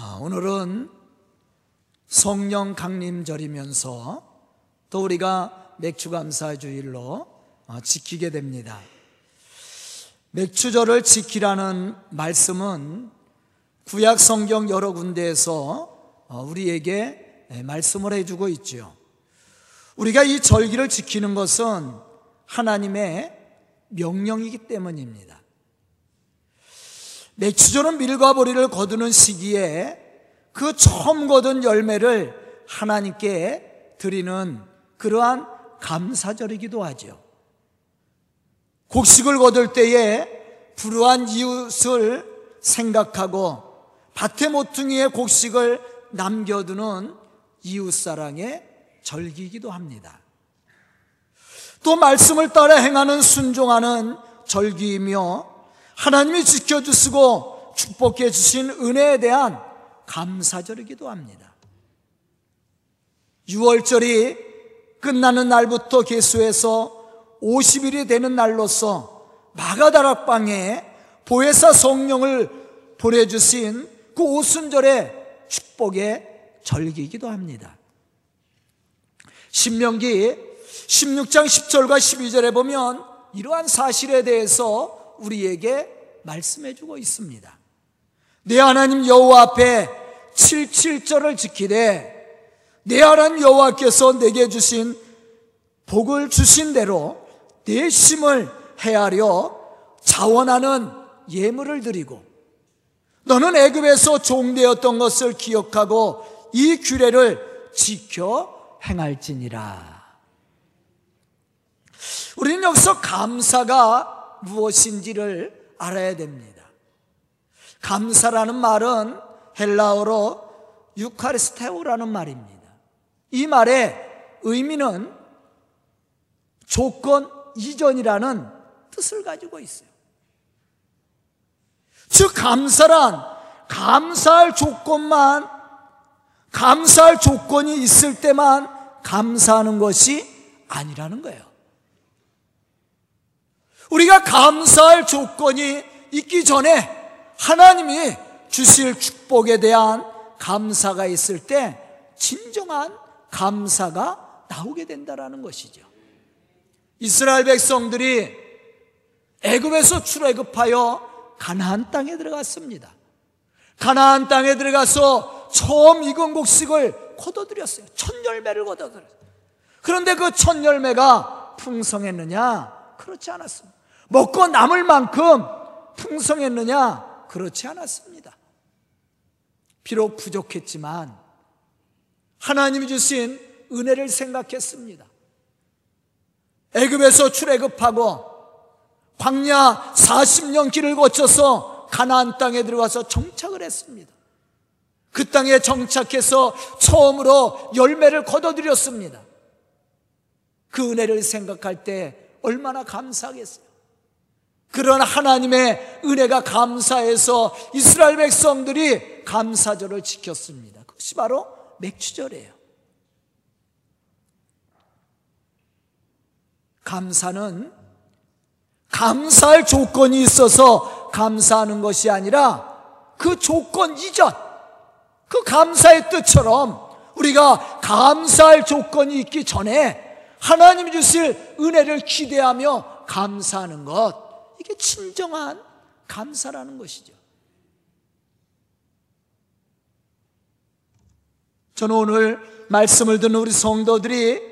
아, 오늘은 성령 강림절이면서 또 우리가 맥주감사 주일로 어, 지키게 됩니다. 맥주절을 지키라는 말씀은 구약 성경 여러 군데에서 어, 우리에게 말씀을 해주고 있죠. 우리가 이 절기를 지키는 것은 하나님의 명령이기 때문입니다. 맥주절은 밀과 보리를 거두는 시기에 그 처음 거둔 열매를 하나님께 드리는 그러한 감사절이기도 하죠. 곡식을 거둘 때에 불우한 이웃을 생각하고 밭의 모퉁이에 곡식을 남겨두는 이웃사랑의 절기이기도 합니다. 또 말씀을 따라 행하는 순종하는 절기이며 하나님이 지켜주시고 축복해 주신 은혜에 대한 감사절이기도 합니다. 6월절이 끝나는 날부터 개수해서 50일이 되는 날로서 마가다락방에 보혜사 성령을 보내주신 그 오순절의 축복의 절기이기도 합니다. 신명기 16장 10절과 12절에 보면 이러한 사실에 대해서 우리에게 말씀해 주고 있습니다. 내 하나님 여호와 앞에 77절을 지키되 내 하나님 여호와께서 내게 주신 복을 주신 대로 내 심을 헤아려 자원하는 예물을 드리고 너는 애굽에서 종되었던 것을 기억하고 이 규례를 지켜 행할지니라. 우리는 여기서 감사가 무엇인지를 알아야 됩니다. 감사라는 말은 헬라어로 유카리스테오라는 말입니다. 이 말의 의미는 조건 이전이라는 뜻을 가지고 있어요. 즉, 감사란 감사할 조건만, 감사할 조건이 있을 때만 감사하는 것이 아니라는 거예요. 우리가 감사할 조건이 있기 전에 하나님이 주실 축복에 대한 감사가 있을 때 진정한 감사가 나오게 된다라는 것이죠. 이스라엘 백성들이 애굽에서 출애굽하여 가나안 땅에 들어갔습니다. 가나안 땅에 들어가서 처음 익은 곡식을 거둬들였어요. 첫 열매를 거둬들였어요. 그런데 그 첫 열매가 풍성했느냐? 그렇지 않았습니다. 먹고 남을 만큼 풍성했느냐? 그렇지 않았습니다. 비록 부족했지만 하나님이 주신 은혜를 생각했습니다. 애굽에서 출애굽하고 광야 40년 길을 거쳐서 가나안 땅에 들어가서 정착을 했습니다. 그 땅에 정착해서 처음으로 열매를 거둬들였습니다. 그 은혜를 생각할 때 얼마나 감사하겠어요. 그런 하나님의 은혜가 감사해서 이스라엘 백성들이 감사절을 지켰습니다. 그것이 바로 맥주절이에요. 감사는 감사할 조건이 있어서 감사하는 것이 아니라 그 조건 이전, 그 감사의 뜻처럼 우리가 감사할 조건이 있기 전에 하나님이 주실 은혜를 기대하며 감사하는 것. 이게 진정한 감사라는 것이죠. 저는 오늘 말씀을 듣는 우리 성도들이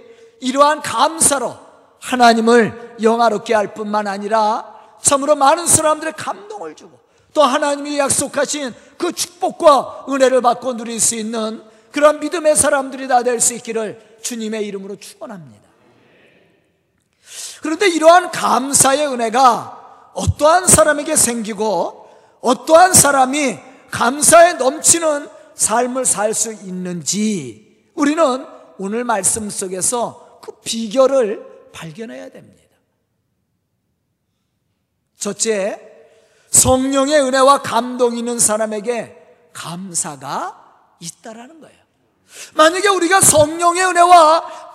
이러한 감사로 하나님을 영화롭게 할 뿐만 아니라 참으로 많은 사람들의 감동을 주고 또 하나님이 약속하신 그 축복과 은혜를 받고 누릴 수 있는 그런 믿음의 사람들이 다 될 수 있기를 주님의 이름으로 축원합니다. 그런데 이러한 감사의 은혜가 어떠한 사람에게 생기고 어떠한 사람이 감사에 넘치는 삶을 살 수 있는지 우리는 오늘 말씀 속에서 그 비결을 발견해야 됩니다. 첫째, 성령의 은혜와 감동 있는 사람에게 감사가 있다라는 거예요. 만약에 우리가 성령의 은혜와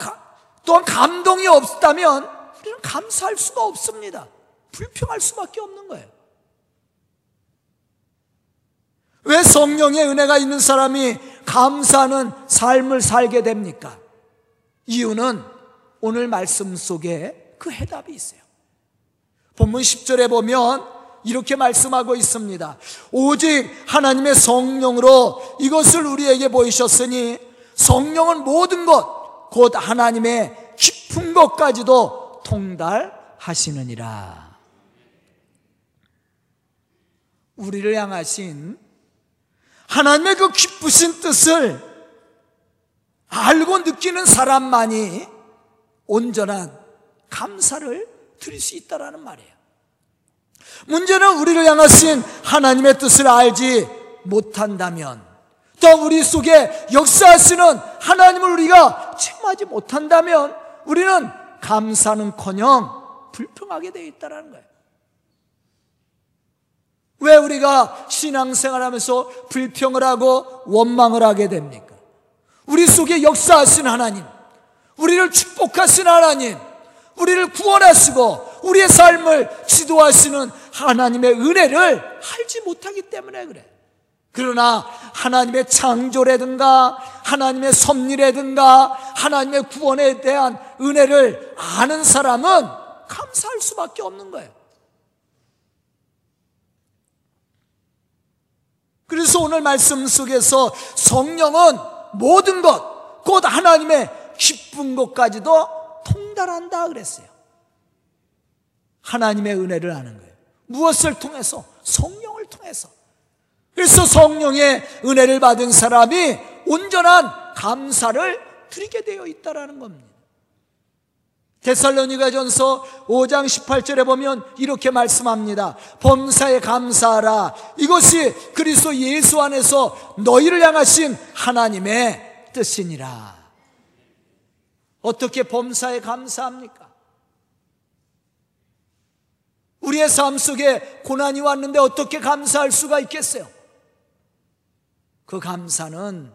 또한 감동이 없다면 우리는 감사할 수가 없습니다. 불평할 수밖에 없는 거예요. 왜 성령의 은혜가 있는 사람이 감사하는 삶을 살게 됩니까? 이유는 오늘 말씀 속에 그 해답이 있어요. 본문 10절에 보면 이렇게 말씀하고 있습니다. 오직 하나님의 성령으로 이것을 우리에게 보이셨으니 성령은 모든 것, 곧 하나님의 깊은 것까지도 통달하시느니라. 우리를 향하신 하나님의 그 기쁘신 뜻을 알고 느끼는 사람만이 온전한 감사를 드릴 수 있다라는 말이에요. 문제는 우리를 향하신 하나님의 뜻을 알지 못한다면 또 우리 속에 역사하시는 하나님을 우리가 체험하지 못한다면 우리는 감사는커녕 불평하게 되어 있다는 거예요. 왜 우리가 신앙생활하면서 불평을 하고 원망을 하게 됩니까? 우리 속에 역사하신 하나님, 우리를 축복하신 하나님, 우리를 구원하시고 우리의 삶을 지도하시는 하나님의 은혜를 알지 못하기 때문에 그래. 그러나 하나님의 창조라든가 하나님의 섭리라든가 하나님의 구원에 대한 은혜를 아는 사람은 감사할 수밖에 없는 거예요. 그래서 오늘 말씀 속에서 성령은 모든 것, 곧 하나님의 기쁜 것까지도 통달한다 그랬어요. 하나님의 은혜를 아는 거예요. 무엇을 통해서? 성령을 통해서. 그래서 성령의 은혜를 받은 사람이 온전한 감사를 드리게 되어 있다라는 겁니다. 데살로니가전서 5장 18절에 보면 이렇게 말씀합니다. 범사에 감사하라. 이것이 그리스도 예수 안에서 너희를 향하신 하나님의 뜻이니라. 어떻게 범사에 감사합니까? 우리의 삶 속에 고난이 왔는데 어떻게 감사할 수가 있겠어요? 그 감사는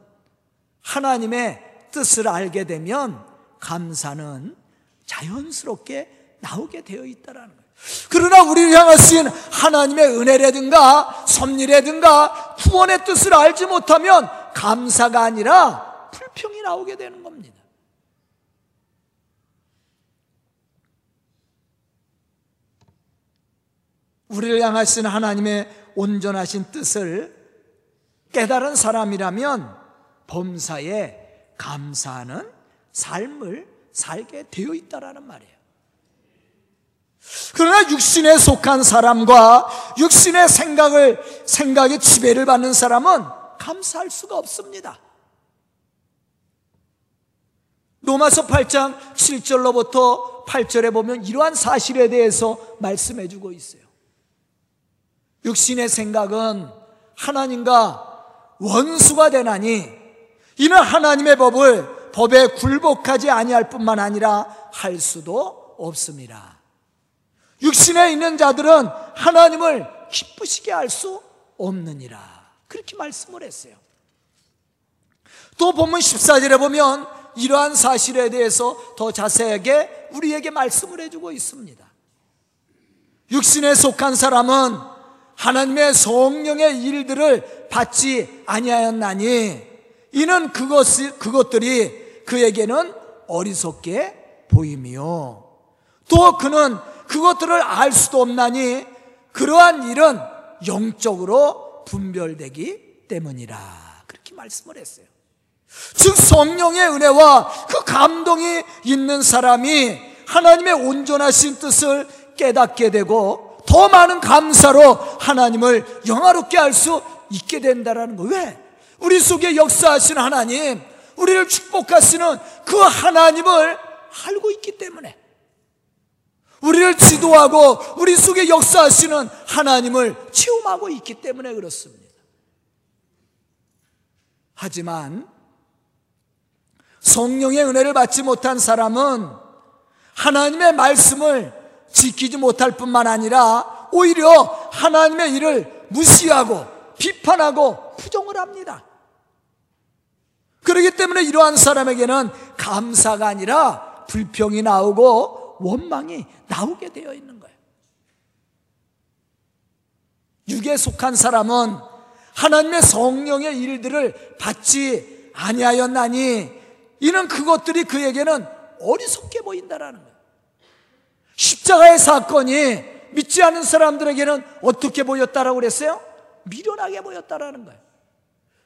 하나님의 뜻을 알게 되면 감사는 자연스럽게 나오게 되어 있다라는 거예요. 그러나 우리를 향하신 하나님의 은혜라든가 섭리라든가 구원의 뜻을 알지 못하면 감사가 아니라 불평이 나오게 되는 겁니다. 우리를 향하신 하나님의 온전하신 뜻을 깨달은 사람이라면 범사에 감사하는 삶을 살게 되어 있다라는 말이에요. 그러나 육신에 속한 사람과 육신의 생각을 생각의 지배를 받는 사람은 감사할 수가 없습니다. 로마서 8장 7절로부터 8절에 보면 이러한 사실에 대해서 말씀해 주고 있어요. 육신의 생각은 하나님과 원수가 되나니 이는 하나님의 법을 법에 굴복하지 아니할 뿐만 아니라 할 수도 없습니다. 육신에 있는 자들은 하나님을 기쁘시게 할 수 없느니라. 그렇게 말씀을 했어요. 또 본문 14절에 보면 이러한 사실에 대해서 더 자세하게 우리에게 말씀을 해주고 있습니다. 육신에 속한 사람은 하나님의 성령의 일들을 받지 아니하였나니 이는 그것 그것들이 그에게는 어리석게 보이며 또 그는 그것들을 알 수도 없나니 그러한 일은 영적으로 분별되기 때문이라 그렇게 말씀을 했어요. 즉 성령의 은혜와 그 감동이 있는 사람이 하나님의 온전하신 뜻을 깨닫게 되고 더 많은 감사로 하나님을 영화롭게 할 수 있게 된다라는 거. 왜? 우리 속에 역사하신 하나님, 우리를 축복하시는 그 하나님을 알고 있기 때문에 우리를 지도하고 우리 속에 역사하시는 하나님을 체험하고 있기 때문에 그렇습니다. 하지만 성령의 은혜를 받지 못한 사람은 하나님의 말씀을 지키지 못할 뿐만 아니라 오히려 하나님의 일을 무시하고 비판하고 부정을 합니다. 그렇기 때문에 이러한 사람에게는 감사가 아니라 불평이 나오고 원망이 나오게 되어 있는 거예요. 육에 속한 사람은 하나님의 성령의 일들을 받지 아니하였나니 이는 그것들이 그에게는 어리석게 보인다라는 거예요. 십자가의 사건이 믿지 않는 사람들에게는 어떻게 보였다라고 그랬어요? 미련하게 보였다라는 거예요.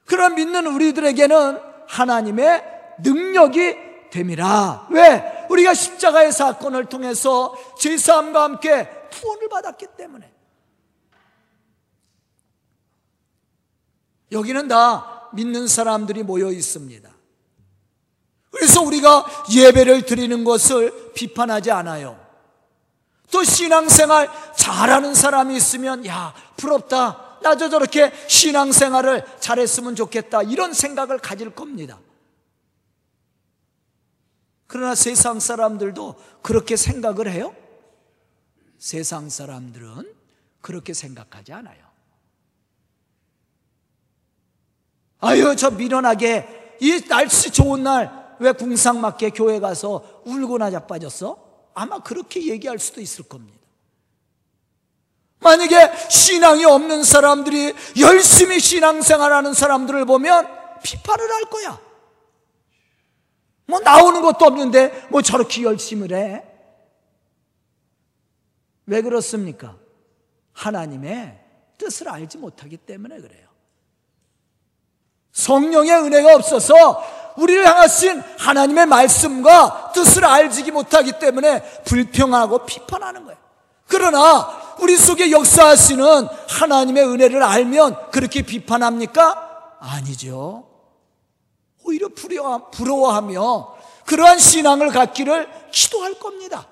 그런 믿는 우리들에게는 하나님의 능력이 됨이라. 왜? 우리가 십자가의 사건을 통해서 제사함과 함께 구원을 받았기 때문에. 여기는 다 믿는 사람들이 모여 있습니다. 그래서 우리가 예배를 드리는 것을 비판하지 않아요. 또 신앙생활 잘하는 사람이 있으면, 야, 부럽다. 나도 저렇게 신앙생활을 잘했으면 좋겠다. 이런 생각을 가질 겁니다. 그러나 세상 사람들도 그렇게 생각을 해요? 세상 사람들은 그렇게 생각하지 않아요. 아유, 저 미련하게 이 날씨 좋은 날 왜 궁상맞게 교회 가서 울고 나 자 빠졌어? 아마 그렇게 얘기할 수도 있을 겁니다. 만약에 신앙이 없는 사람들이 열심히 신앙생활하는 사람들을 보면 비판을 할 거야. 뭐 나오는 것도 없는데 뭐 저렇게 열심을 해? 왜 그렇습니까? 하나님의 뜻을 알지 못하기 때문에 그래요. 성령의 은혜가 없어서 우리를 향하신 하나님의 말씀과 뜻을 알지 못하기 때문에 불평하고 비판하는 거예요. 그러나 우리 속에 역사하시는 하나님의 은혜를 알면 그렇게 비판합니까? 아니죠. 오히려 부러워하며 그러한 신앙을 갖기를 기도할 겁니다.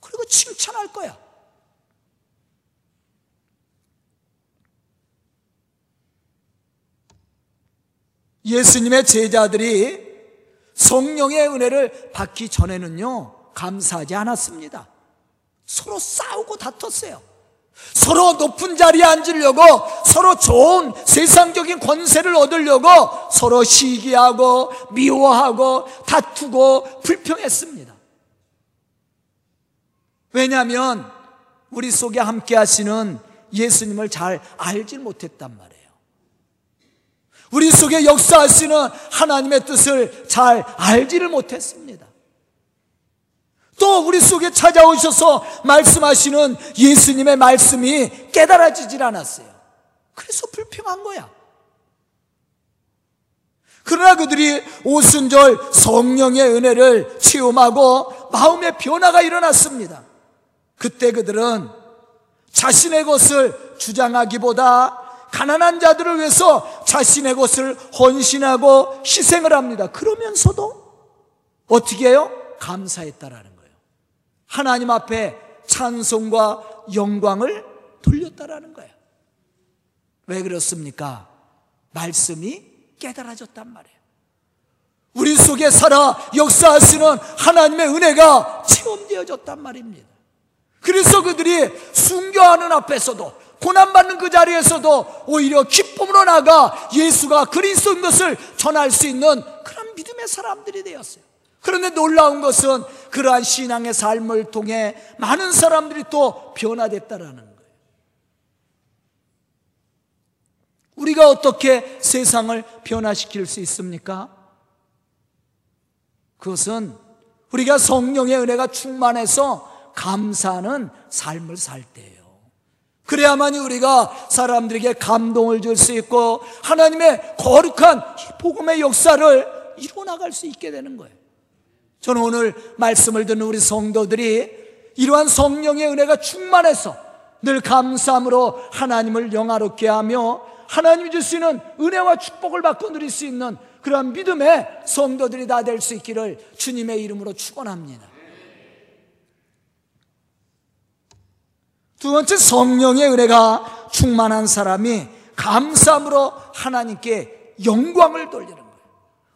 그리고 칭찬할 거야. 예수님의 제자들이 성령의 은혜를 받기 전에는요, 감사하지 않았습니다. 서로 싸우고 다퉜어요. 서로 높은 자리에 앉으려고 서로 좋은 세상적인 권세를 얻으려고 서로 시기하고 미워하고 다투고 불평했습니다. 왜냐하면 우리 속에 함께 하시는 예수님을 잘 알질 못했단 말이에요. 우리 속에 역사하시는 하나님의 뜻을 잘 알지를 못했습니다. 또 우리 속에 찾아오셔서 말씀하시는 예수님의 말씀이 깨달아지질 않았어요. 그래서 불평한 거야. 그러나 그들이 오순절 성령의 은혜를 체험하고 마음의 변화가 일어났습니다. 그때 그들은 자신의 것을 주장하기보다 가난한 자들을 위해서 자신의 것을 헌신하고 희생을 합니다. 그러면서도 어떻게 해요? 감사했다라는 하나님 앞에 찬송과 영광을 돌렸다라는 거예요. 왜 그렇습니까? 말씀이 깨달아졌단 말이에요. 우리 속에 살아 역사하시는 하나님의 은혜가 체험되어졌단 말입니다. 그래서 그들이 순교하는 앞에서도 고난받는 그 자리에서도 오히려 기쁨으로 나가 예수가 그리스도인 것을 전할 수 있는 그런 믿음의 사람들이 되었어요. 그런데 놀라운 것은 그러한 신앙의 삶을 통해 많은 사람들이 또 변화됐다라는 거예요. 우리가 어떻게 세상을 변화시킬 수 있습니까? 그것은 우리가 성령의 은혜가 충만해서 감사하는 삶을 살 때예요. 그래야만이 우리가 사람들에게 감동을 줄 수 있고 하나님의 거룩한 복음의 역사를 이루어 나갈 수 있게 되는 거예요. 저는 오늘 말씀을 듣는 우리 성도들이 이러한 성령의 은혜가 충만해서 늘 감사함으로 하나님을 영화롭게 하며 하나님이 주시는 은혜와 축복을 받고 누릴 수 있는 그러한 믿음의 성도들이 다 될 수 있기를 주님의 이름으로 축원합니다. 두 번째 성령의 은혜가 충만한 사람이 감사함으로 하나님께 영광을 돌리는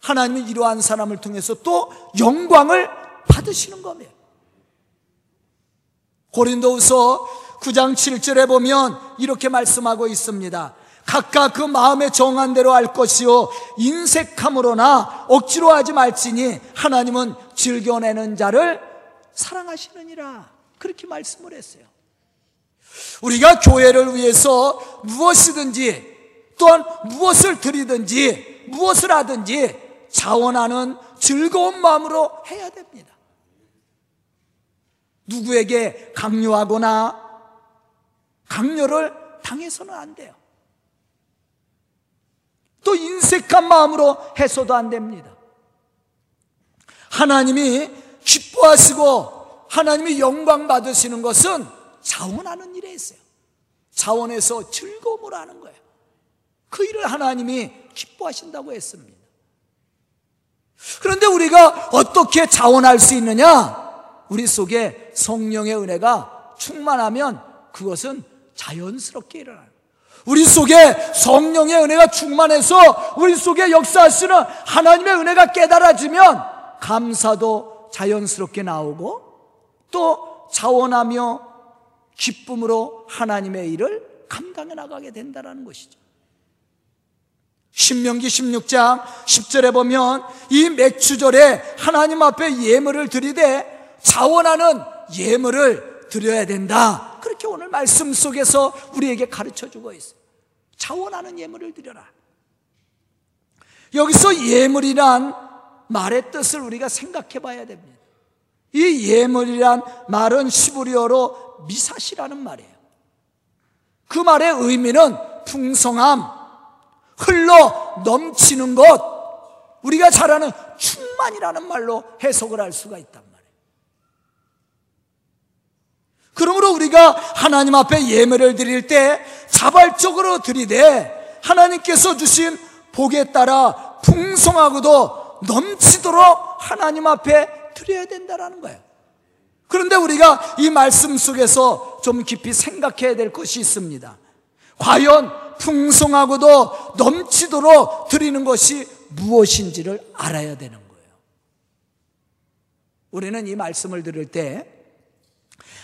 하나님이 이러한 사람을 통해서 또 영광을 받으시는 겁니다. 고린도후서 9장 7절에 보면 이렇게 말씀하고 있습니다. 각각 그 마음에 정한 대로 할 것이요 인색함으로나 억지로 하지 말지니 하나님은 즐겨내는 자를 사랑하시느니라 그렇게 말씀을 했어요. 우리가 교회를 위해서 무엇이든지 또한 무엇을 드리든지 무엇을 하든지 자원하는 즐거운 마음으로 해야 됩니다. 누구에게 강요하거나 강요를 당해서는 안 돼요. 또 인색한 마음으로 해서도 안 됩니다. 하나님이 기뻐하시고 하나님이 영광 받으시는 것은 자원하는 일에 있어요. 자원해서 즐거움을 하는 거예요. 그 일을 하나님이 기뻐하신다고 했습니다. 그런데 우리가 어떻게 자원할 수 있느냐? 우리 속에 성령의 은혜가 충만하면 그것은 자연스럽게 일어나요. 우리 속에 성령의 은혜가 충만해서 우리 속에 역사하시는 하나님의 은혜가 깨달아지면 감사도 자연스럽게 나오고 또 자원하며 기쁨으로 하나님의 일을 감당해 나가게 된다는 것이죠. 신명기 16장 10절에 보면 이 맥주절에 하나님 앞에 예물을 드리되 자원하는 예물을 드려야 된다. 그렇게 오늘 말씀 속에서 우리에게 가르쳐 주고 있어요. 자원하는 예물을 드려라. 여기서 예물이란 말의 뜻을 우리가 생각해 봐야 됩니다. 이 예물이란 말은 시브리어로 미사시라는 말이에요. 그 말의 의미는 풍성함, 흘러 넘치는 것, 우리가 잘 아는 충만이라는 말로 해석을 할 수가 있단 말이에요. 그러므로 우리가 하나님 앞에 예물을 드릴 때 자발적으로 드리되 하나님께서 주신 복에 따라 풍성하고도 넘치도록 하나님 앞에 드려야 된다는 거예요. 그런데 우리가 이 말씀 속에서 좀 깊이 생각해야 될 것이 있습니다. 과연 풍성하고도 넘치도록 드리는 것이 무엇인지를 알아야 되는 거예요. 우리는 이 말씀을 들을 때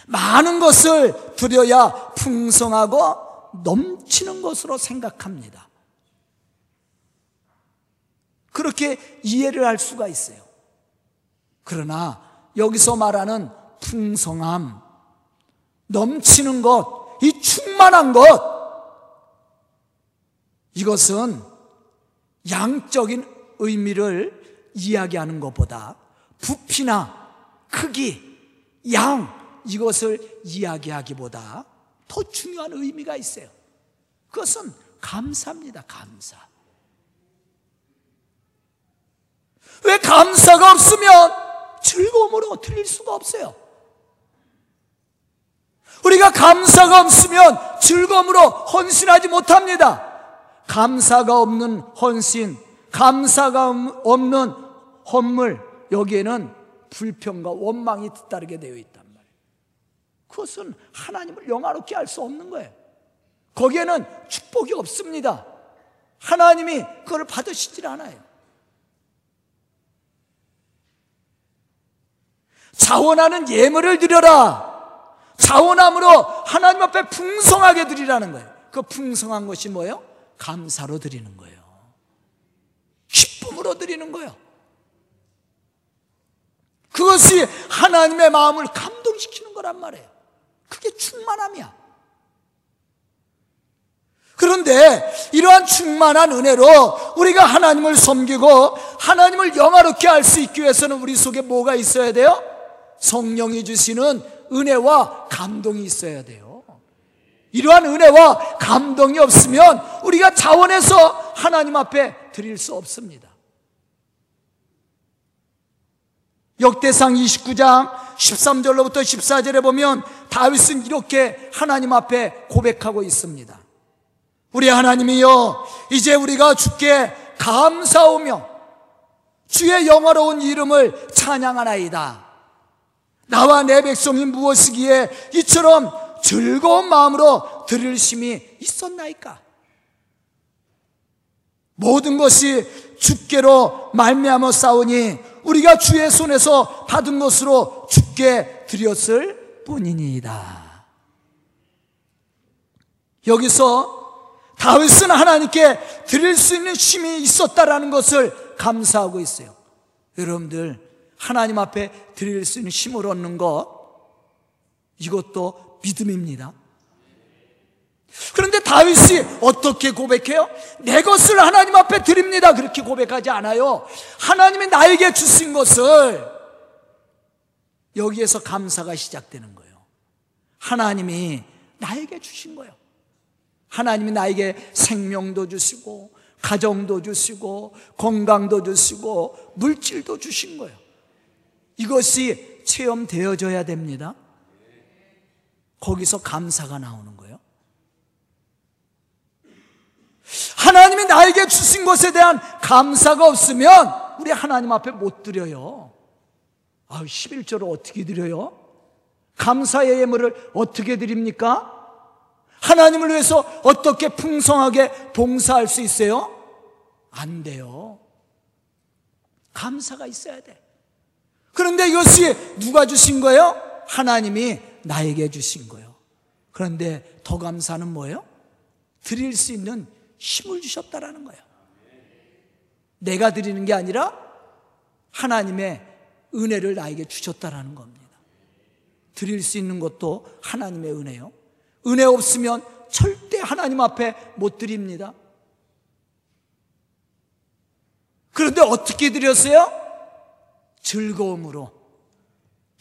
많은 것을 드려야 풍성하고 넘치는 것으로 생각합니다. 그렇게 이해를 할 수가 있어요. 그러나 여기서 말하는 풍성함, 넘치는 것, 이 충만한 것, 이것은 양적인 의미를 이야기하는 것보다 부피나 크기, 양, 이것을 이야기하기보다 더 중요한 의미가 있어요. 그것은 감사입니다, 감사. 왜 감사가 없으면 즐거움으로 드릴 수가 없어요. 우리가 감사가 없으면 즐거움으로 헌신하지 못합니다. 감사가 없는 헌신, 감사가 없는 헌물, 여기에는 불평과 원망이 뒤따르게 되어 있단 말이에요. 그것은 하나님을 영화롭게 할 수 없는 거예요. 거기에는 축복이 없습니다. 하나님이 그걸 받으시질 않아요. 자원하는 예물을 드려라. 자원함으로 하나님 앞에 풍성하게 드리라는 거예요. 그 풍성한 것이 뭐예요? 감사로 드리는 거예요. 기쁨으로 드리는 거예요. 그것이 하나님의 마음을 감동시키는 거란 말이에요. 그게 충만함이야. 그런데 이러한 충만한 은혜로 우리가 하나님을 섬기고 하나님을 영화롭게 할 수 있기 위해서는 우리 속에 뭐가 있어야 돼요? 성령이 주시는 은혜와 감동이 있어야 돼요. 이러한 은혜와 감동이 없으면 우리가 자원해서 하나님 앞에 드릴 수 없습니다. 역대상 29장 13절로부터 14절에 보면 다윗은 이렇게 하나님 앞에 고백하고 있습니다. 우리 하나님이여 이제 우리가 주께 감사오며 주의 영화로운 이름을 찬양하나이다. 나와 내 백성이 무엇이기에 이처럼 즐거운 마음으로 들을 심이 있었나이까? 모든 것이 주께로 말미암아 싸우니 우리가 주의 손에서 받은 것으로 주께 드렸을 뿐이니이다. 여기서 다윗은 하나님께 드릴 수 있는 힘이 있었다라는 것을 감사하고 있어요. 여러분들 하나님 앞에 드릴 수 있는 힘을 얻는 것 이것도 믿음입니다. 그런데 다윗이 어떻게 고백해요? 내 것을 하나님 앞에 드립니다. 그렇게 고백하지 않아요. 하나님이 나에게 주신 것을 여기에서 감사가 시작되는 거예요. 하나님이 나에게 주신 거예요. 하나님이 나에게 생명도 주시고, 가정도 주시고, 건강도 주시고, 물질도 주신 거예요. 이것이 체험되어져야 됩니다. 거기서 감사가 나오는 거예요. 하나님이 나에게 주신 것에 대한 감사가 없으면 우리 하나님 앞에 못 드려요. 아, 11조를 어떻게 드려요? 감사의 예물을 어떻게 드립니까? 하나님을 위해서 어떻게 풍성하게 봉사할 수 있어요? 안 돼요. 감사가 있어야 돼. 그런데 이것이 누가 주신 거예요? 하나님이 나에게 주신 거예요. 그런데 더 감사는 뭐예요? 드릴 수 있는 힘을 주셨다라는 거예요. 내가 드리는 게 아니라 하나님의 은혜를 나에게 주셨다라는 겁니다. 드릴 수 있는 것도 하나님의 은혜요. 은혜 없으면 절대 하나님 앞에 못 드립니다. 그런데 어떻게 드렸어요? 즐거움으로,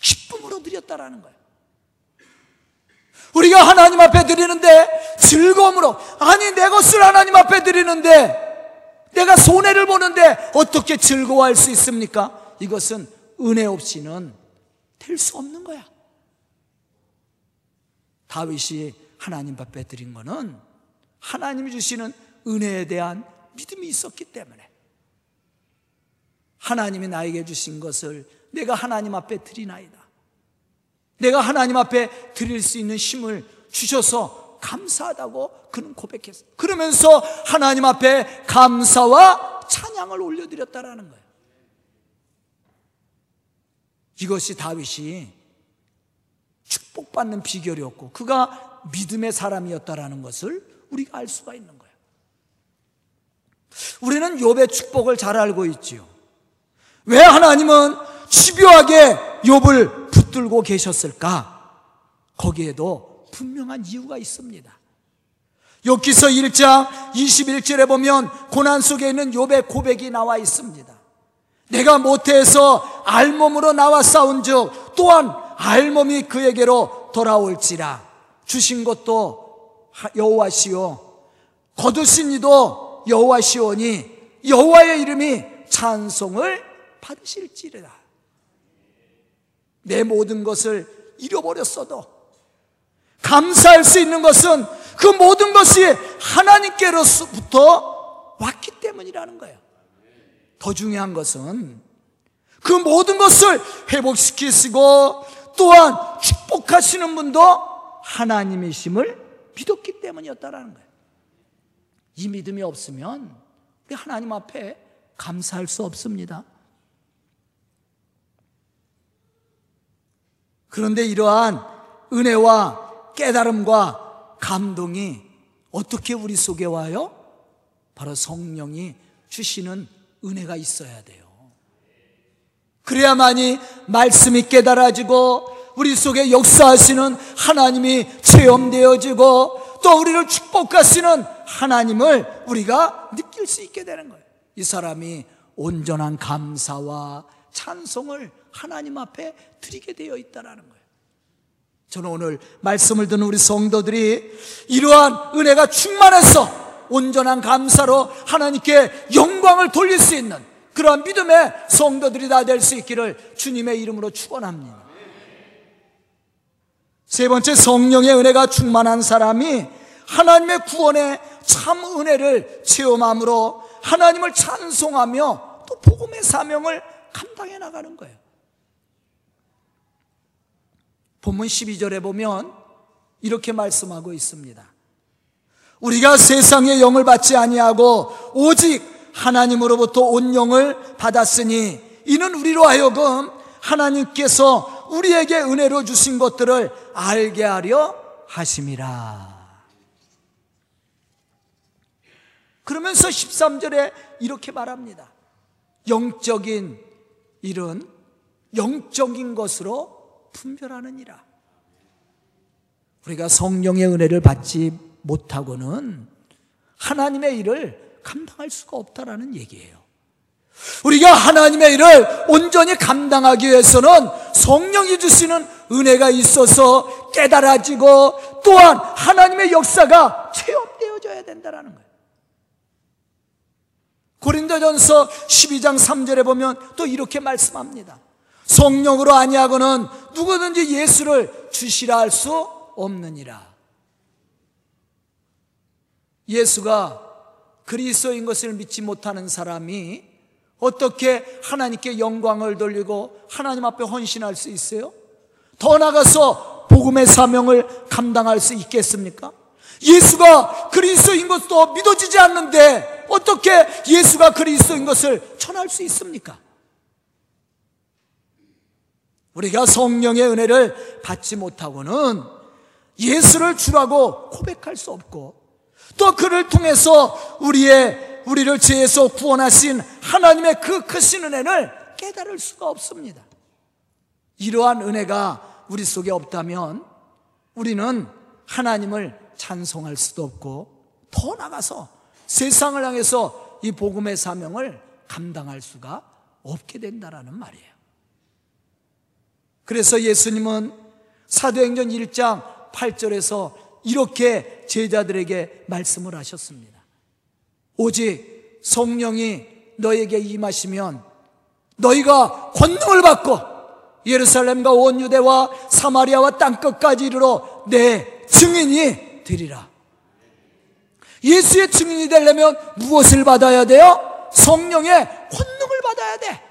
기쁨으로 드렸다라는 거예요. 우리가 하나님 앞에 드리는데 즐거움으로, 아니, 내 것을 하나님 앞에 드리는데 내가 손해를 보는데 어떻게 즐거워할 수 있습니까? 이것은 은혜 없이는 될 수 없는 거야. 다윗이 하나님 앞에 드린 거는 하나님이 주시는 은혜에 대한 믿음이 있었기 때문에 하나님이 나에게 주신 것을 내가 하나님 앞에 드리나이다. 내가 하나님 앞에 드릴 수 있는 힘을 주셔서 감사하다고 그는 고백했어요. 그러면서 하나님 앞에 감사와 찬양을 올려드렸다라는 거예요. 이것이 다윗이 축복받는 비결이었고 그가 믿음의 사람이었다라는 것을 우리가 알 수가 있는 거예요. 우리는 욥의 축복을 잘 알고 있지요. 왜 하나님은 집요하게 욥을 붙들고 계셨을까? 거기에도 분명한 이유가 있습니다. 욥기서 1장 21절에 보면 고난 속에 있는 욥의 고백이 나와 있습니다. 내가 모태에서 알몸으로 나와 싸운즉 또한 알몸이 그에게로 돌아올지라 주신 것도 여호와시오 거두신 이도 여호와시오니 여호와의 이름이 찬송을 받으실지라 내 모든 것을 잃어버렸어도 감사할 수 있는 것은 그 모든 것이 하나님께로부터 왔기 때문이라는 거예요. 더 중요한 것은 그 모든 것을 회복시키시고 또한 축복하시는 분도 하나님이심을 믿었기 때문이었다라는 거예요. 이 믿음이 없으면 우리 하나님 앞에 감사할 수 없습니다. 그런데 이러한 은혜와 깨달음과 감동이 어떻게 우리 속에 와요? 바로 성령이 주시는 은혜가 있어야 돼요. 그래야만이 말씀이 깨달아지고 우리 속에 역사하시는 하나님이 체험되어지고 또 우리를 축복하시는 하나님을 우리가 느낄 수 있게 되는 거예요. 이 사람이 온전한 감사와 찬송을 하나님 앞에 드리게 되어 있다는 거예요. 저는 오늘 말씀을 듣는 우리 성도들이 이러한 은혜가 충만해서 온전한 감사로 하나님께 영광을 돌릴 수 있는 그러한 믿음의 성도들이 다 될 수 있기를 주님의 이름으로 축원합니다. 세 번째 성령의 은혜가 충만한 사람이 하나님의 구원의 참 은혜를 체험함으로 하나님을 찬송하며 또 복음의 사명을 감당해 나가는 거예요. 본문 12절에 보면 이렇게 말씀하고 있습니다. 우리가 세상의 영을 받지 아니하고 오직 하나님으로부터 온 영을 받았으니 이는 우리로 하여금 하나님께서 우리에게 은혜로 주신 것들을 알게 하려 하심이라. 그러면서 13절에 이렇게 말합니다. 영적인 일은 영적인 것으로 분별하느니라. 우리가 성령의 은혜를 받지 못하고는 하나님의 일을 감당할 수가 없다라는 얘기예요. 우리가 하나님의 일을 온전히 감당하기 위해서는 성령이 주시는 은혜가 있어서 깨달아지고 또한 하나님의 역사가 체험되어져야 된다는 거예요. 고린도전서 12장 3절에 보면 또 이렇게 말씀합니다. 성령으로 아니하고는 누구든지 예수를 주시라 할 수 없느니라. 예수가 그리스도인 것을 믿지 못하는 사람이 어떻게 하나님께 영광을 돌리고 하나님 앞에 헌신할 수 있어요? 더 나가서 복음의 사명을 감당할 수 있겠습니까? 예수가 그리스도인 것도 믿어지지 않는데 어떻게 예수가 그리스도인 것을 전할 수 있습니까? 우리가 성령의 은혜를 받지 못하고는 예수를 주라고 고백할 수 없고 또 그를 통해서 우리의 우리를 죄에서 구원하신 하나님의 그 크신 은혜를 깨달을 수가 없습니다. 이러한 은혜가 우리 속에 없다면 우리는 하나님을 찬송할 수도 없고 더 나가서 세상을 향해서 이 복음의 사명을 감당할 수가 없게 된다라는 말이에요. 그래서 예수님은 사도행전 1장 8절에서 이렇게 제자들에게 말씀을 하셨습니다. 오직 성령이 너에게 임하시면 너희가 권능을 받고 예루살렘과 온 유대와 사마리아와 땅 끝까지 이르러 내 증인이 되리라. 예수의 증인이 되려면 무엇을 받아야 돼요? 성령의 권능을 받아야 돼.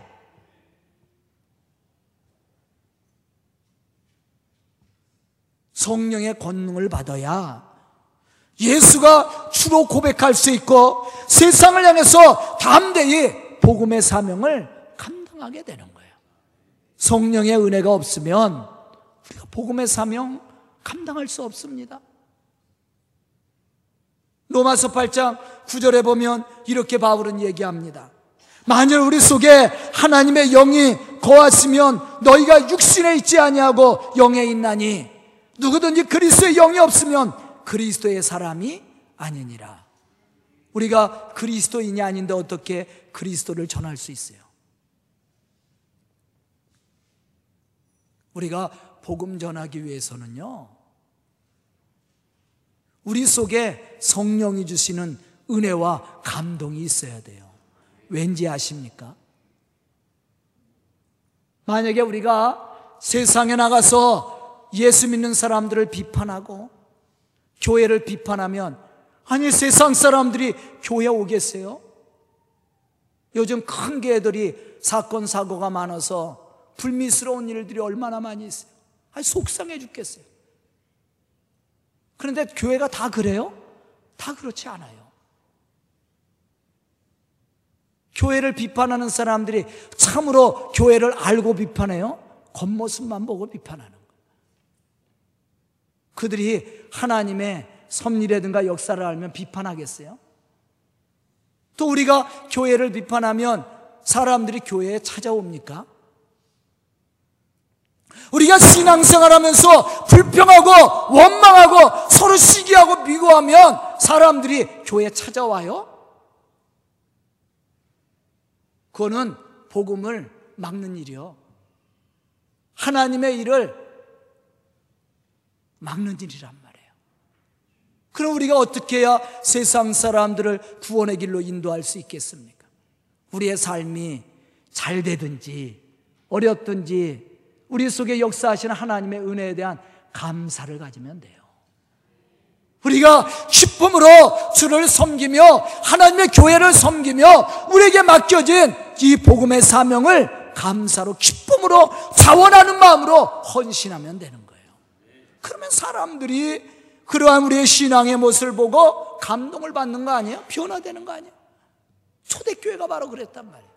성령의 권능을 받아야 예수가 주로 고백할 수 있고 세상을 향해서 담대히 복음의 사명을 감당하게 되는 거예요. 성령의 은혜가 없으면 우리가 복음의 사명 감당할 수 없습니다. 로마서 8장 9절에 보면 이렇게 바울은 얘기합니다. 만일 우리 속에 하나님의 영이 거하시면 너희가 육신에 있지 아니하고 영에 있나니 누구든지 그리스도의 영이 없으면 그리스도의 사람이 아니니라. 우리가 그리스도인이 아닌데 어떻게 그리스도를 전할 수 있어요? 우리가 복음 전하기 위해서는요, 우리 속에 성령이 주시는 은혜와 감동이 있어야 돼요. 왠지 아십니까? 만약에 우리가 세상에 나가서 예수 믿는 사람들을 비판하고 교회를 비판하면 아니 세상 사람들이 교회 오겠어요? 요즘 큰 교회들이 사건 사고가 많아서 불미스러운 일들이 얼마나 많이 있어요. 아니 속상해 죽겠어요. 그런데 교회가 다 그래요? 다 그렇지 않아요. 교회를 비판하는 사람들이 참으로 교회를 알고 비판해요? 겉모습만 보고 비판하는. 그들이 하나님의 섭리라든가 역사를 알면 비판하겠어요? 또 우리가 교회를 비판하면 사람들이 교회에 찾아옵니까? 우리가 신앙생활 하면서 불평하고 원망하고 서로 시기하고 비교하면 사람들이 교회에 찾아와요? 그거는 복음을 막는 일이요. 하나님의 일을 막는 일이란 말이에요. 그럼 우리가 어떻게 해야 세상 사람들을 구원의 길로 인도할 수 있겠습니까? 우리의 삶이 잘 되든지 어렵든지 우리 속에 역사하시는 하나님의 은혜에 대한 감사를 가지면 돼요. 우리가 기쁨으로 주를 섬기며 하나님의 교회를 섬기며 우리에게 맡겨진 이 복음의 사명을 감사로 기쁨으로 자원하는 마음으로 헌신하면 되는 거예요. 그러면 사람들이 그러한 우리의 신앙의 모습을 보고 감동을 받는 거 아니에요? 변화되는 거 아니에요? 초대교회가 바로 그랬단 말이에요.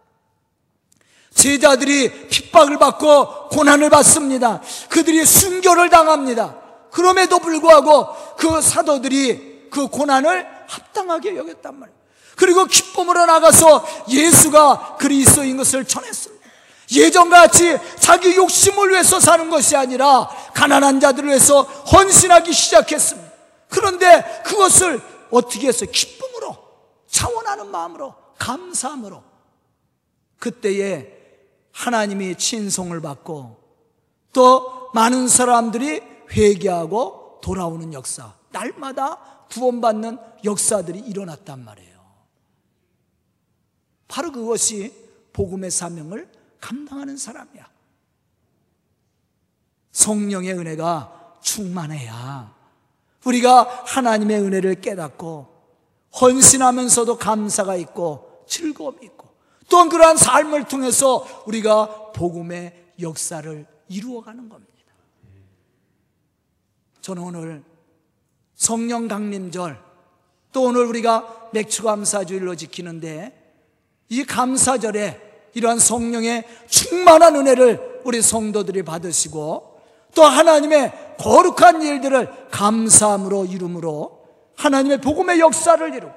제자들이 핍박을 받고 고난을 받습니다. 그들이 순교를 당합니다. 그럼에도 불구하고 그 사도들이 그 고난을 합당하게 여겼단 말이에요. 그리고 기쁨으로 나가서 예수가 그리스도인 것을 전했습니다. 예전같이 자기 욕심을 위해서 사는 것이 아니라 가난한 자들을 위해서 헌신하기 시작했습니다. 그런데 그것을 어떻게 했어요? 기쁨으로, 차원하는 마음으로, 감사함으로. 그때에 하나님이 친송을 받고 또 많은 사람들이 회개하고 돌아오는 역사, 날마다 구원받는 역사들이 일어났단 말이에요. 바로 그것이 복음의 사명을 감당하는 사람이야. 성령의 은혜가 충만해야 우리가 하나님의 은혜를 깨닫고 헌신하면서도 감사가 있고 즐거움이 있고 또한 그러한 삶을 통해서 우리가 복음의 역사를 이루어가는 겁니다. 저는 오늘 성령 강림절 또 오늘 우리가 맥주 감사주일로 지키는데 이 감사절에 이러한 성령의 충만한 은혜를 우리 성도들이 받으시고 또 하나님의 거룩한 일들을 감사함으로 이름으로 하나님의 복음의 역사를 이루고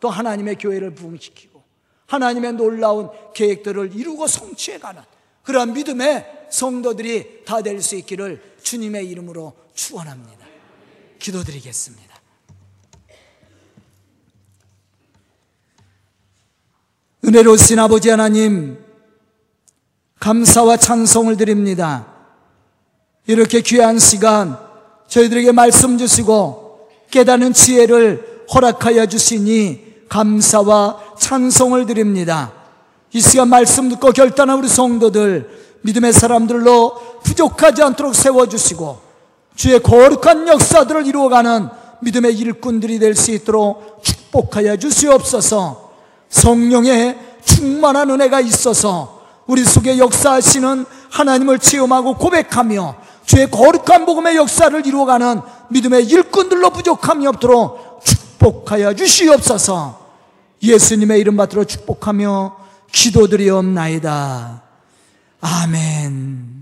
또 하나님의 교회를 부흥시키고 하나님의 놀라운 계획들을 이루고 성취해 가는 그러한 믿음의 성도들이 다 될 수 있기를 주님의 이름으로 축원합니다. 기도드리겠습니다. 은혜로우신 아버지 하나님 감사와 찬송을 드립니다. 이렇게 귀한 시간 저희들에게 말씀 주시고 깨닫는 지혜를 허락하여 주시니 감사와 찬송을 드립니다. 이 시간 말씀 듣고 결단한 우리 성도들 믿음의 사람들로 부족하지 않도록 세워주시고 주의 거룩한 역사들을 이루어가는 믿음의 일꾼들이 될 수 있도록 축복하여 주시옵소서 성령의 충만한 은혜가 있어서 우리 속에 역사하시는 하나님을 체험하고 고백하며 주의 거룩한 복음의 역사를 이루어가는 믿음의 일꾼들로 부족함이 없도록 축복하여 주시옵소서 예수님의 이름 받들어 축복하며 기도드리옵나이다. 아멘.